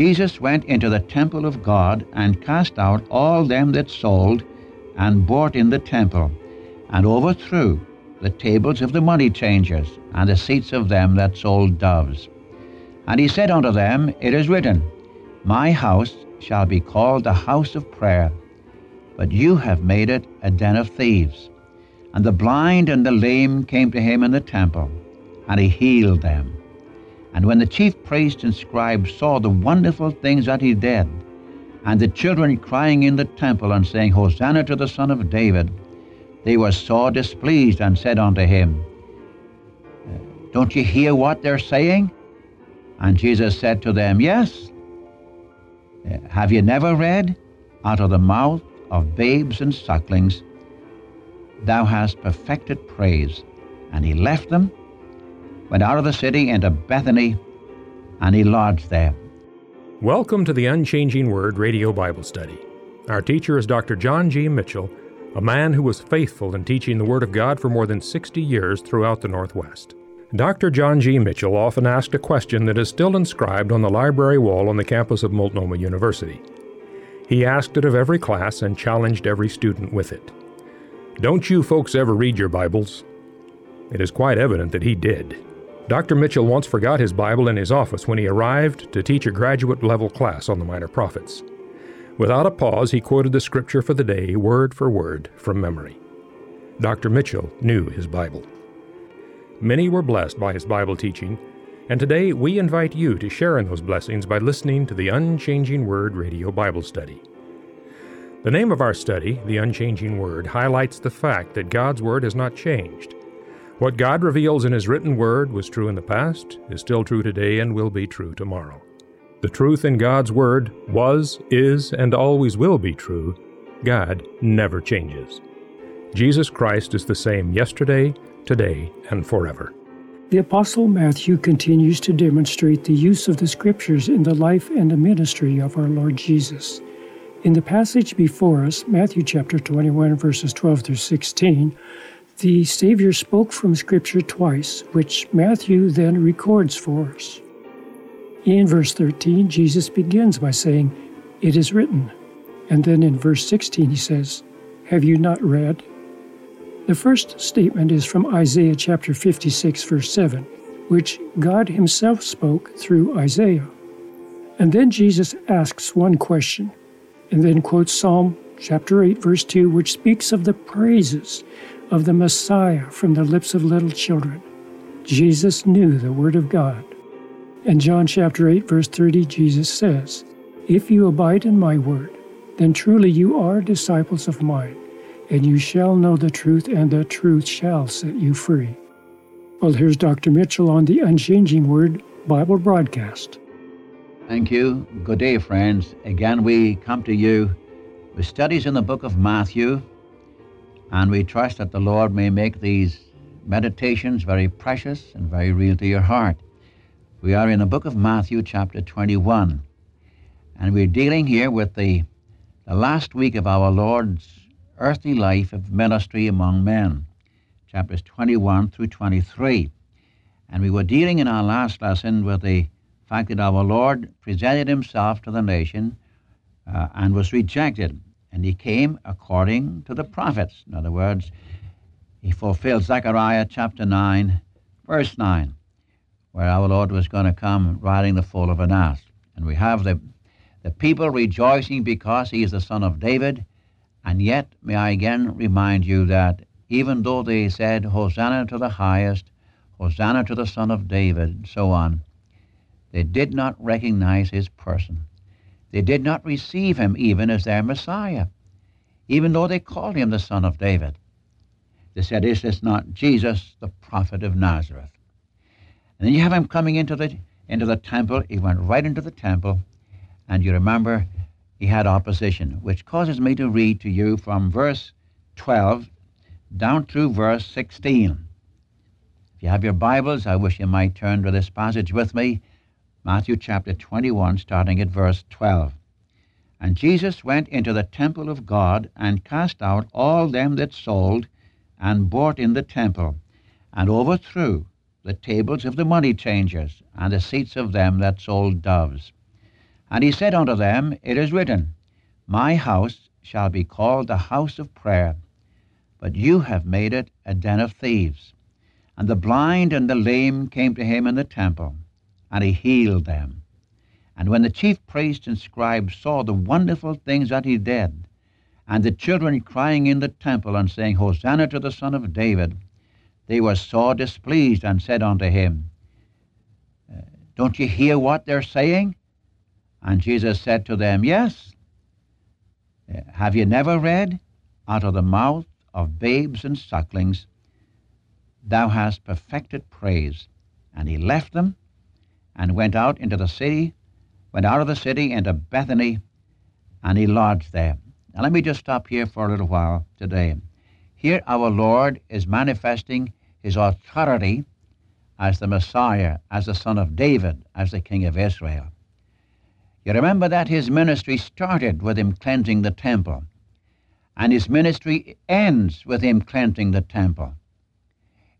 Jesus went into the temple of God and cast out all them that sold and bought in the temple, and overthrew the tables of the money changers and the seats of them that sold doves. And he said unto them, It is written, My house shall be called the house of prayer, but you have made it a den of thieves. And the blind and the lame came to him in the temple, and he healed them. And when the chief priests and scribes saw the wonderful things that he did, and the children crying in the temple and saying, Hosanna to the Son of David, they were sore displeased and said unto him, uh, Don't you hear what they're saying? And Jesus said to them, Yes. Uh, Have you never read, Out of the mouth of babes and sucklings, thou hast perfected praise? And he left them, went out of the city into Bethany, and he lodged there. Welcome to the Unchanging Word Radio Bible Study. Our teacher is Dr. John G. Mitchell, a man who was faithful in teaching the Word of God for more than 60 years throughout the Northwest. Dr. John G. Mitchell often asked a question that is still inscribed on the library wall on the campus of Multnomah University. He asked it of every class and challenged every student with it. Don't you folks ever read your Bibles? It is quite evident that he did. Dr. Mitchell once forgot his Bible in his office when he arrived to teach a graduate level class on the Minor Prophets. Without a pause, he quoted the scripture for the day, word for word, from memory. Dr. Mitchell knew his Bible. Many were blessed by his Bible teaching, and today we invite you to share in those blessings by listening to the Unchanging Word Radio Bible Study. The name of our study, The Unchanging Word, highlights the fact that God's Word has not changed. What God reveals in His written Word was true in the past, is still true today, and will be true tomorrow. The truth in God's Word was, is, and always will be true. God never changes. Jesus Christ is the same yesterday, today, and forever. The Apostle Matthew continues to demonstrate the use of the Scriptures in the life and the ministry of our Lord Jesus. In the passage before us, Matthew chapter 21, verses 12 through 16, the Savior spoke from Scripture twice, which Matthew then records for us. In verse 13, Jesus begins by saying, It is written. And then in verse 16, he says, Have you not read? The first statement is from Isaiah chapter 56, verse 7, which God Himself spoke through Isaiah. And then Jesus asks one question, and then quotes Psalm chapter 8, verse 2, which speaks of the praises of the Messiah from the lips of little children. Jesus knew the Word of God. In John chapter 8, verse 30, Jesus says, If you abide in my word, then truly you are disciples of mine and you shall know the truth, and the truth shall set you free. Well, here's Dr. Mitchell on the Unchanging Word Bible broadcast. Thank you. Good day, friends. Again, we come to you with studies in the book of Matthew, and we trust that the Lord may make these meditations very precious and very real to your heart. We are in the book of Matthew, chapter 21, and we're dealing here with the, the last week of our Lord's earthly life of ministry among men, chapters 21 through 23. And we were dealing in our last lesson with the fact that our Lord presented himself to the nation uh, and was rejected. And he came according to the prophets. In other words, he fulfilled Zechariah chapter 9, verse 9, where our Lord was going to come riding the foal of an ass. And we have the, the people rejoicing because he is the son of David and yet, may I again remind you that even though they said, Hosanna to the highest, Hosanna to the Son of David, and so on, they did not recognize his person. They did not receive him even as their Messiah, even though they called him the Son of David. They said, Is this not Jesus, the prophet of Nazareth? And then you have him coming into the, into the temple. He went right into the temple. And you remember he had opposition, which causes me to read to you from verse 12 down through verse 16. If you have your Bibles, I wish you might turn to this passage with me, Matthew chapter 21, starting at verse 12. And Jesus went into the temple of God and cast out all them that sold and bought in the temple, and overthrew the tables of the money changers and the seats of them that sold doves And he said unto them, It is written, My house shall be called the house of prayer, but you have made it a den of thieves. And the blind and the lame came to him in the temple, and he healed them. And when the chief priests and scribes saw the wonderful things that he did, and the children crying in the temple and saying, Hosanna to the Son of David, they were sore displeased and said unto him, uh, Don't you hear what they're saying? And Jesus said to them, Yes. Uh, have you never read, Out of the mouth of babes and sucklings, thou hast perfected praise? And he left them and went out into the city, went out of the city into Bethany, and he lodged there. Now let me just stop here for a little while today. Here our Lord is manifesting his authority as the Messiah, as the Son of David, as the King of Israel. You remember that his ministry started with him cleansing the temple, and his ministry ends with him cleansing the temple.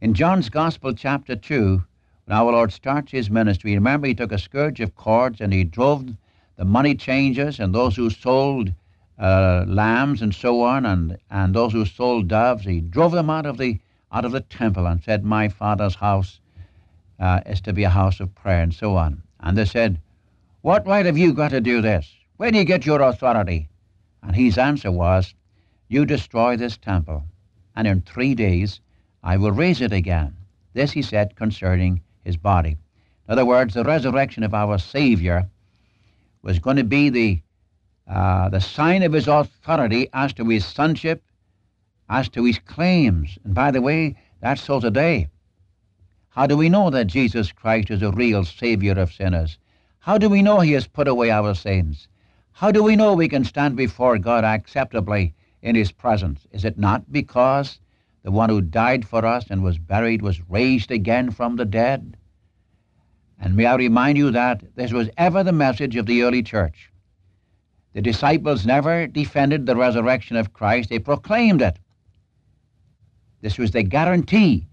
In John's Gospel, chapter 2, when our Lord starts his ministry, remember he took a scourge of cords and he drove the money changers and those who sold uh, lambs and so on, and, and those who sold doves, he drove them out of the out of the temple and said, My father's house uh, is to be a house of prayer, and so on. And they said, What right have you got to do this? Where do you get your authority? And his answer was, You destroy this temple, and in three days I will raise it again. This he said concerning his body. In other words, the resurrection of our Savior was going to be the, uh, the sign of his authority as to his sonship as to his claims. And by the way, that's so today. How do we know that Jesus Christ is a real Savior of sinners? How do we know he has put away our sins? How do we know we can stand before God acceptably in his presence? Is it not because the one who died for us and was buried was raised again from the dead? And may I remind you that this was ever the message of the early church. The disciples never defended the resurrection of Christ, they proclaimed it. This was the guarantee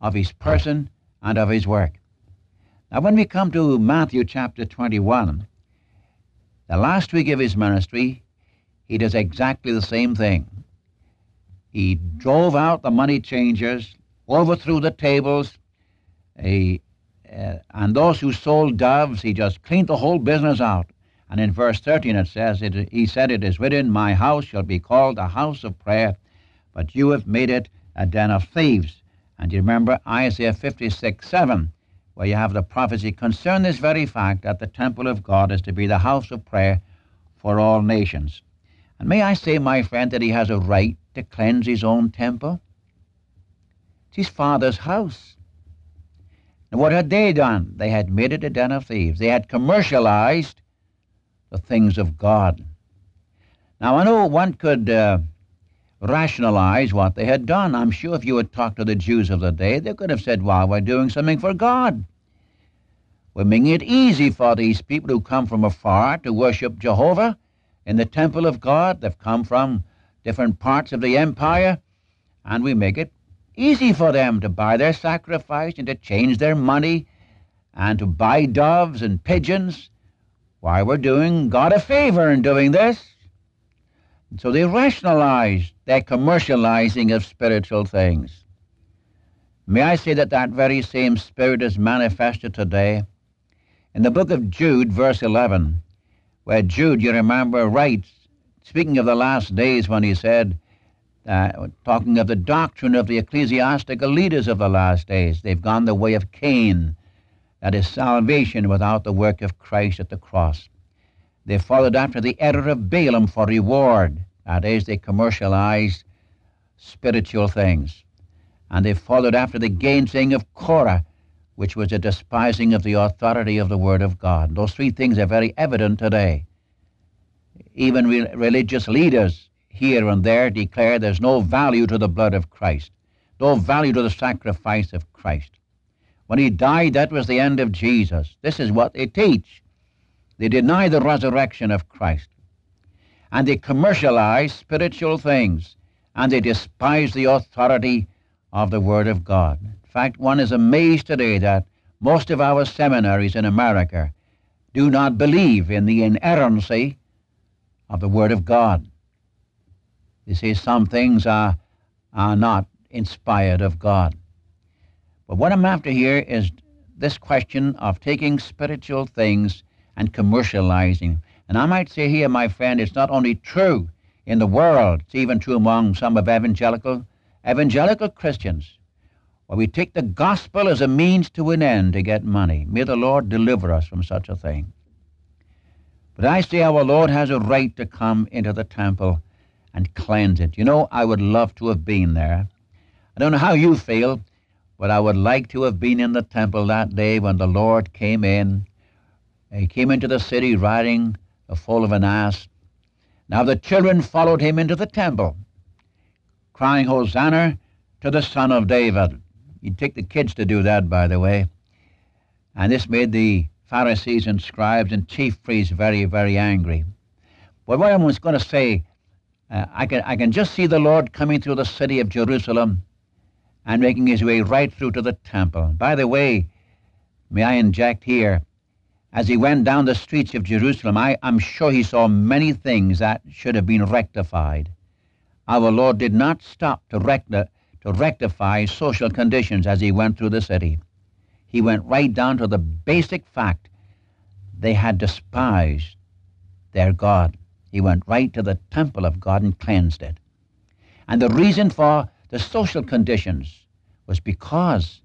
of his person and of his work. Now, when we come to Matthew chapter 21, the last week of his ministry, he does exactly the same thing. He drove out the money changers, overthrew the tables, he, uh, and those who sold doves, he just cleaned the whole business out. And in verse 13 it says, it, He said, It is written, My house shall be called a house of prayer, but you have made it a den of thieves. And you remember Isaiah 56 7, where you have the prophecy concerning this very fact that the temple of God is to be the house of prayer for all nations. And may I say, my friend, that he has a right to cleanse his own temple? It's his father's house. And what had they done? They had made it a den of thieves. They had commercialized the things of God. Now, I know one could uh, rationalize what they had done. I'm sure if you had talked to the Jews of the day, they could have said, well, we're doing something for God. We're making it easy for these people who come from afar to worship Jehovah in the temple of God. They've come from different parts of the empire, and we make it easy for them to buy their sacrifice and to change their money and to buy doves and pigeons. Why, we're doing God a favor in doing this. And so they rationalized their commercializing of spiritual things. May I say that that very same spirit is manifested today? In the book of Jude, verse 11, where Jude, you remember, writes, speaking of the last days when he said, uh, talking of the doctrine of the ecclesiastical leaders of the last days, they've gone the way of Cain, that is salvation without the work of Christ at the cross. They followed after the error of Balaam for reward. That is, they commercialized spiritual things. And they followed after the gainsaying of Korah, which was a despising of the authority of the Word of God. Those three things are very evident today. Even re- religious leaders here and there declare there's no value to the blood of Christ, no value to the sacrifice of Christ. When he died, that was the end of Jesus. This is what they teach. They deny the resurrection of Christ. And they commercialize spiritual things. And they despise the authority of the Word of God. In fact, one is amazed today that most of our seminaries in America do not believe in the inerrancy of the Word of God. You see, some things are, are not inspired of God. But what I'm after here is this question of taking spiritual things and commercializing. And I might say here, my friend, it's not only true in the world, it's even true among some of evangelical evangelical Christians, where we take the gospel as a means to an end to get money. May the Lord deliver us from such a thing. But I say our Lord has a right to come into the temple and cleanse it. You know, I would love to have been there. I don't know how you feel, but I would like to have been in the temple that day when the Lord came in. He came into the city riding the foal of an ass. Now the children followed him into the temple, crying, Hosanna to the Son of David. You'd take the kids to do that, by the way. And this made the Pharisees and scribes and chief priests very, very angry. But what I was going to say, uh, I, can, I can just see the Lord coming through the city of Jerusalem and making his way right through to the temple. By the way, may I inject here, as he went down the streets of Jerusalem, I, am sure he saw many things that should have been rectified. Our Lord did not stop to, recti- to rectify social conditions as he went through the city. He went right down to the basic fact they had despised their God. He went right to the temple of God and cleansed it. And the reason for the social conditions was because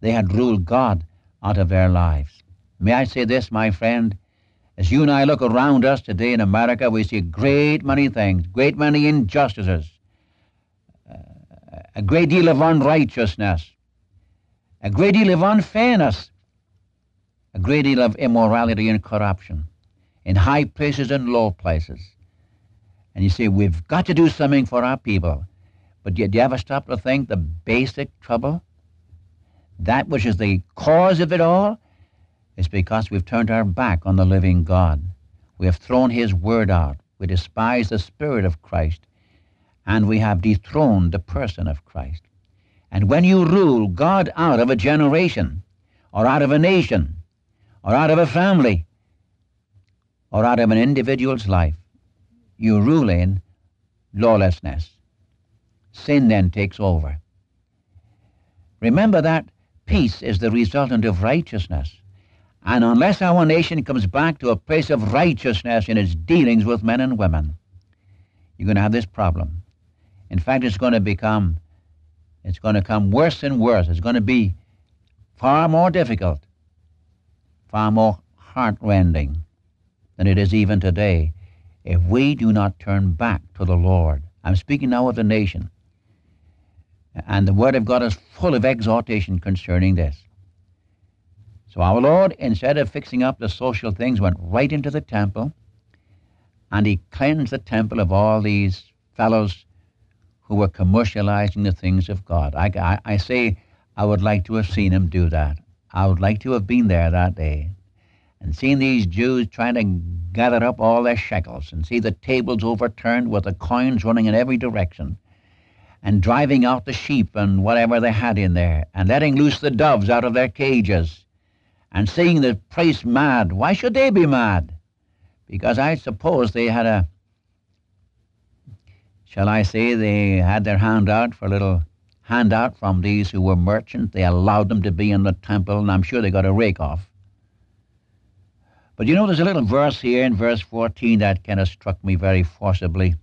they had ruled God out of their lives. May I say this, my friend? As you and I look around us today in America, we see great many things, great many injustices, uh, a great deal of unrighteousness, a great deal of unfairness, a great deal of immorality and corruption in high places and low places. And you say, we've got to do something for our people. But do you ever stop to think the basic trouble? That which is the cause of it all is because we've turned our back on the living God. We have thrown His Word out. We despise the Spirit of Christ. And we have dethroned the person of Christ. And when you rule God out of a generation, or out of a nation, or out of a family, or out of an individual's life, you rule in lawlessness. Sin then takes over. Remember that peace is the resultant of righteousness. And unless our nation comes back to a place of righteousness in its dealings with men and women, you're going to have this problem. In fact, it's going to become, it's going to come worse and worse. It's going to be far more difficult, far more heartrending than it is even today if we do not turn back to the Lord. I'm speaking now of the nation. And the Word of God is full of exhortation concerning this. So our Lord, instead of fixing up the social things, went right into the temple and he cleansed the temple of all these fellows who were commercializing the things of God. I, I, I say I would like to have seen him do that. I would like to have been there that day and seen these Jews trying to gather up all their shekels and see the tables overturned with the coins running in every direction and driving out the sheep and whatever they had in there and letting loose the doves out of their cages and seeing the place mad. Why should they be mad? Because I suppose they had a, shall I say, they had their hand out for a little handout from these who were merchants. They allowed them to be in the temple, and I'm sure they got a rake off. But you know, there's a little verse here in verse 14 that kind of struck me very forcibly.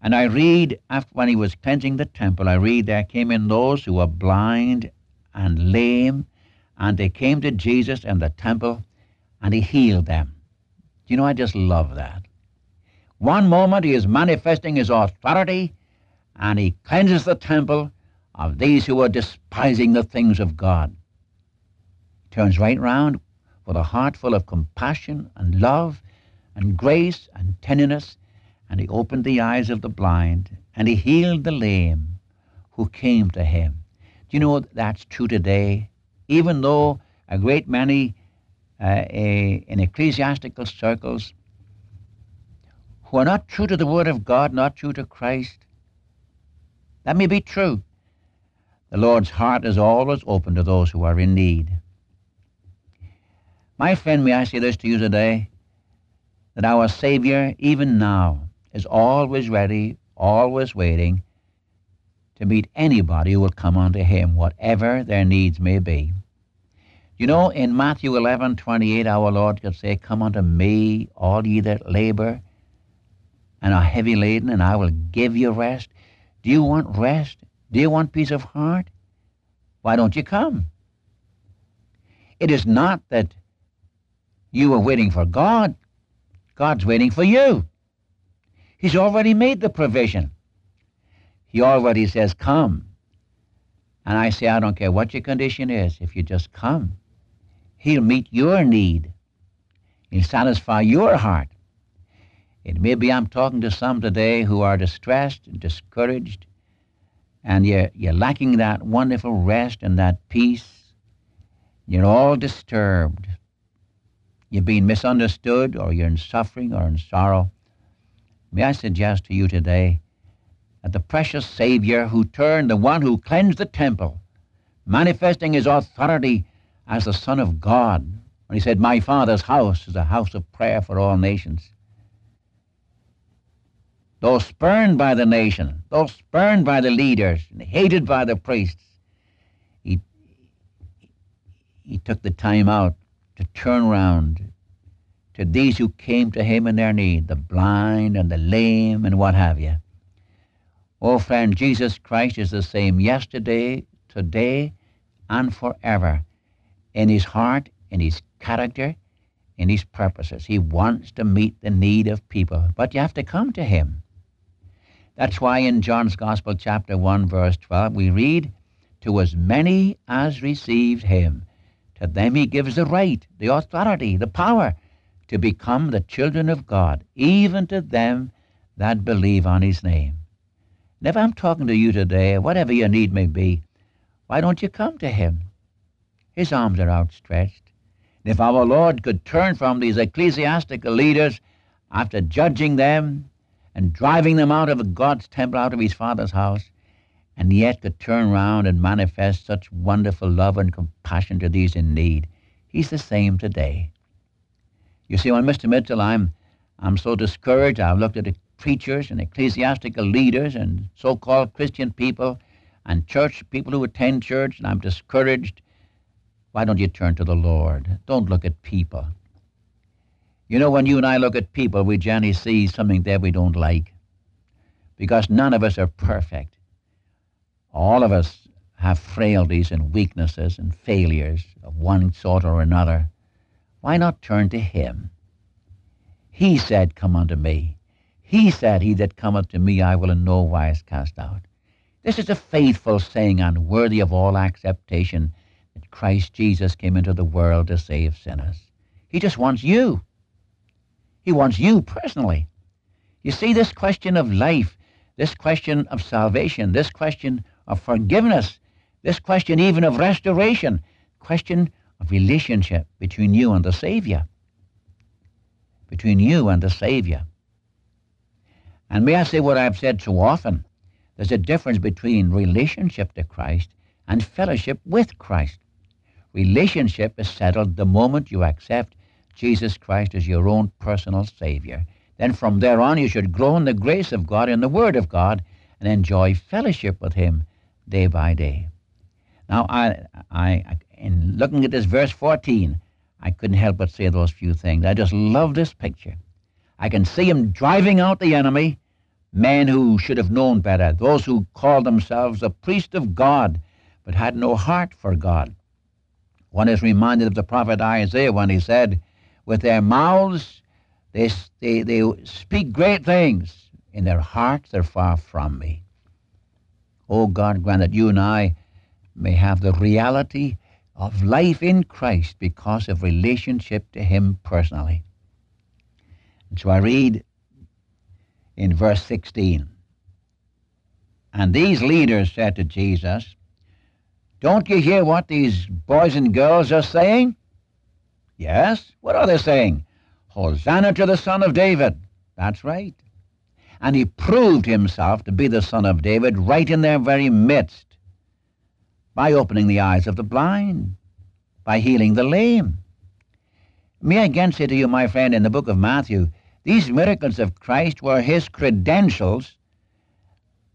And I read, after when he was cleansing the temple, I read there came in those who were blind and lame, and they came to Jesus in the temple, and he healed them. You know, I just love that. One moment he is manifesting his authority, and he cleanses the temple of these who are despising the things of God. Turns right round with a heart full of compassion and love and grace and tenderness, and he opened the eyes of the blind, and he healed the lame who came to him. Do you know that's true today? Even though a great many uh, a, in ecclesiastical circles who are not true to the Word of God, not true to Christ, that may be true. The Lord's heart is always open to those who are in need. My friend, may I say this to you today? That our Savior, even now, is always ready, always waiting to meet anybody who will come unto Him, whatever their needs may be. You know, in Matthew 11, 28, our Lord could say, Come unto me, all ye that labor and are heavy laden, and I will give you rest. Do you want rest? Do you want peace of heart? Why don't you come? It is not that you are waiting for God. God's waiting for you. He's already made the provision. He already says, Come. And I say, I don't care what your condition is, if you just come, He'll meet your need. He'll satisfy your heart. It may be I'm talking to some today who are distressed and discouraged, and you're, you're lacking that wonderful rest and that peace. You're all disturbed. You're being misunderstood, or you're in suffering or in sorrow. May I suggest to you today that the precious Savior who turned the one who cleansed the temple, manifesting his authority as the Son of God, when he said, My Father's house is a house of prayer for all nations. Though spurned by the nation, though spurned by the leaders, and hated by the priests, he, he took the time out to turn round to these who came to him in their need, the blind and the lame and what have you. Oh, friend, Jesus Christ is the same yesterday, today, and forever in his heart, in his character, in his purposes. He wants to meet the need of people, but you have to come to him. That's why in John's Gospel, chapter 1, verse 12, we read, To as many as received him, to them he gives the right, the authority, the power to become the children of God, even to them that believe on his name. And if I'm talking to you today, whatever your need may be, why don't you come to him? His arms are outstretched. And if our Lord could turn from these ecclesiastical leaders after judging them and driving them out of God's temple, out of his Father's house, and yet could turn round and manifest such wonderful love and compassion to these in need, he's the same today. You see, when Mr. Mitchell, I'm, I'm so discouraged. I've looked at preachers and ecclesiastical leaders and so-called Christian people and church people who attend church, and I'm discouraged why don't you turn to the Lord? Don't look at people. You know, when you and I look at people, we generally see something there we don't like. Because none of us are perfect. All of us have frailties and weaknesses and failures of one sort or another. Why not turn to Him? He said, Come unto me. He said, He that cometh to me I will in no wise cast out. This is a faithful saying and worthy of all acceptation that Christ Jesus came into the world to save sinners. He just wants you. He wants you personally. You see, this question of life, this question of salvation, this question of forgiveness, this question even of restoration, question of relationship between you and the Savior. Between you and the Savior. And may I say what I've said so often? There's a difference between relationship to Christ and fellowship with Christ. Relationship is settled the moment you accept Jesus Christ as your own personal Savior. Then from there on, you should grow in the grace of God and the Word of God and enjoy fellowship with Him day by day. Now, I, I, in looking at this verse 14, I couldn't help but say those few things. I just love this picture. I can see him driving out the enemy, men who should have known better, those who called themselves a priest of God but had no heart for God. One is reminded of the prophet Isaiah when he said, With their mouths they, they, they speak great things, in their hearts they're far from me. Oh God, grant that you and I may have the reality of life in Christ because of relationship to Him personally. And so I read in verse 16 And these leaders said to Jesus, don't you hear what these boys and girls are saying? Yes. What are they saying? Hosanna to the Son of David. That's right. And he proved himself to be the Son of David right in their very midst by opening the eyes of the blind, by healing the lame. May I again say to you, my friend, in the book of Matthew, these miracles of Christ were his credentials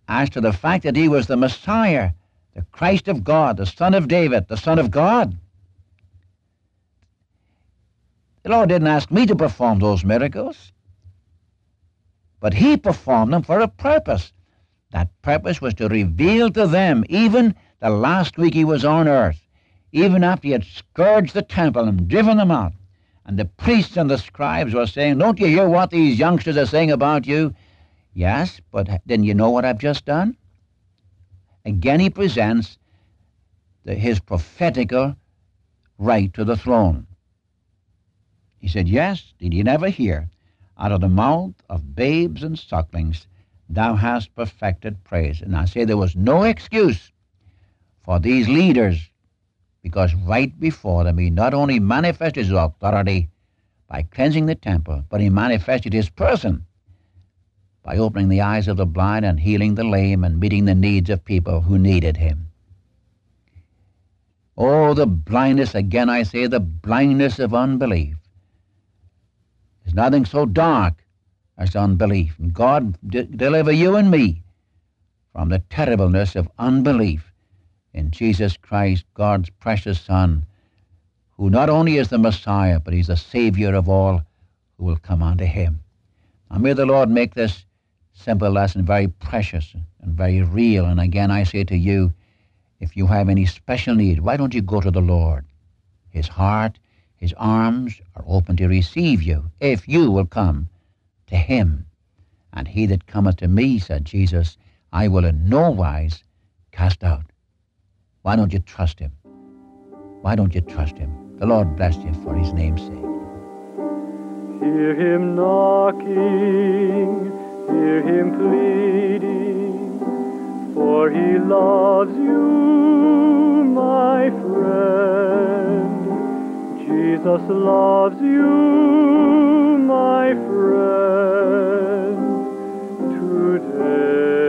as to the fact that he was the Messiah, the Christ of God, the Son of David, the Son of God. The Lord didn't ask me to perform those miracles, but he performed them for a purpose. That purpose was to reveal to them, even the last week he was on earth, even after he had scourged the temple and driven them out, and the priests and the scribes were saying, Don't you hear what these youngsters are saying about you? Yes, but didn't you know what I've just done? Again, he presents the, his prophetical right to the throne. He said, Yes, did you never hear? Out of the mouth of babes and sucklings, thou hast perfected praise. And I say there was no excuse for these leaders because right before them he not only manifested his authority by cleansing the temple, but he manifested his person by opening the eyes of the blind and healing the lame and meeting the needs of people who needed him. Oh, the blindness, again I say, the blindness of unbelief. There's nothing so dark as unbelief. And God deliver you and me from the terribleness of unbelief in Jesus Christ, God's precious Son, who not only is the Messiah, but he's the Savior of all who will come unto him. Now may the Lord make this simple lesson very precious and very real. And again, I say to you, if you have any special need, why don't you go to the Lord? His heart, his arms are open to receive you, if you will come to him. And he that cometh to me, said Jesus, I will in no wise cast out. Why don't you trust him? Why don't you trust him? The Lord bless you for his name's sake. Hear him knocking, hear him pleading, for he loves you, my friend. Jesus loves you, my friend, today.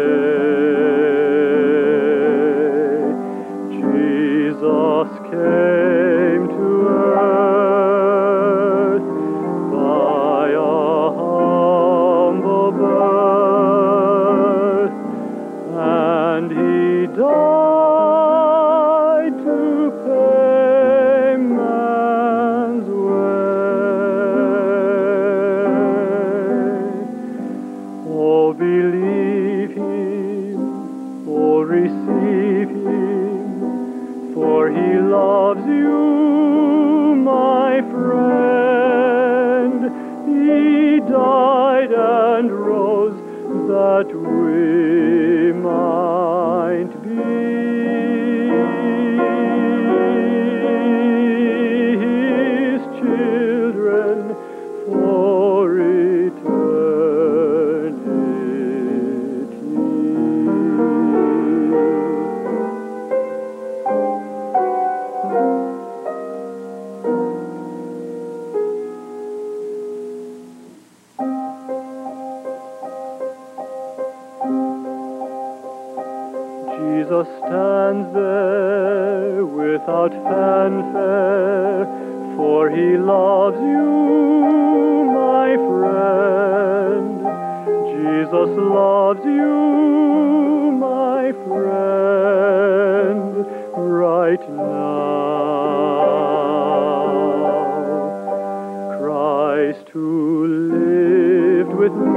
Christ who lived with men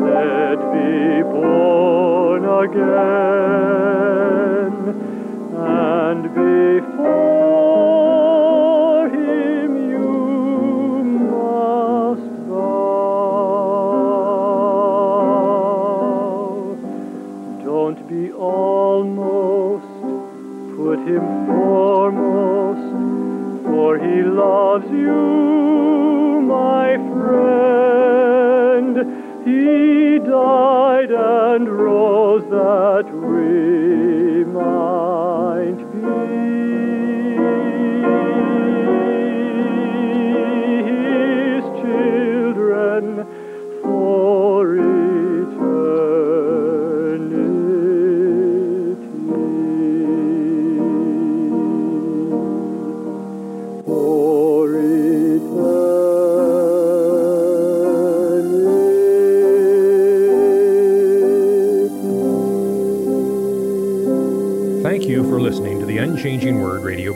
said, Be born again, and before loves you, my friend. He died and rose that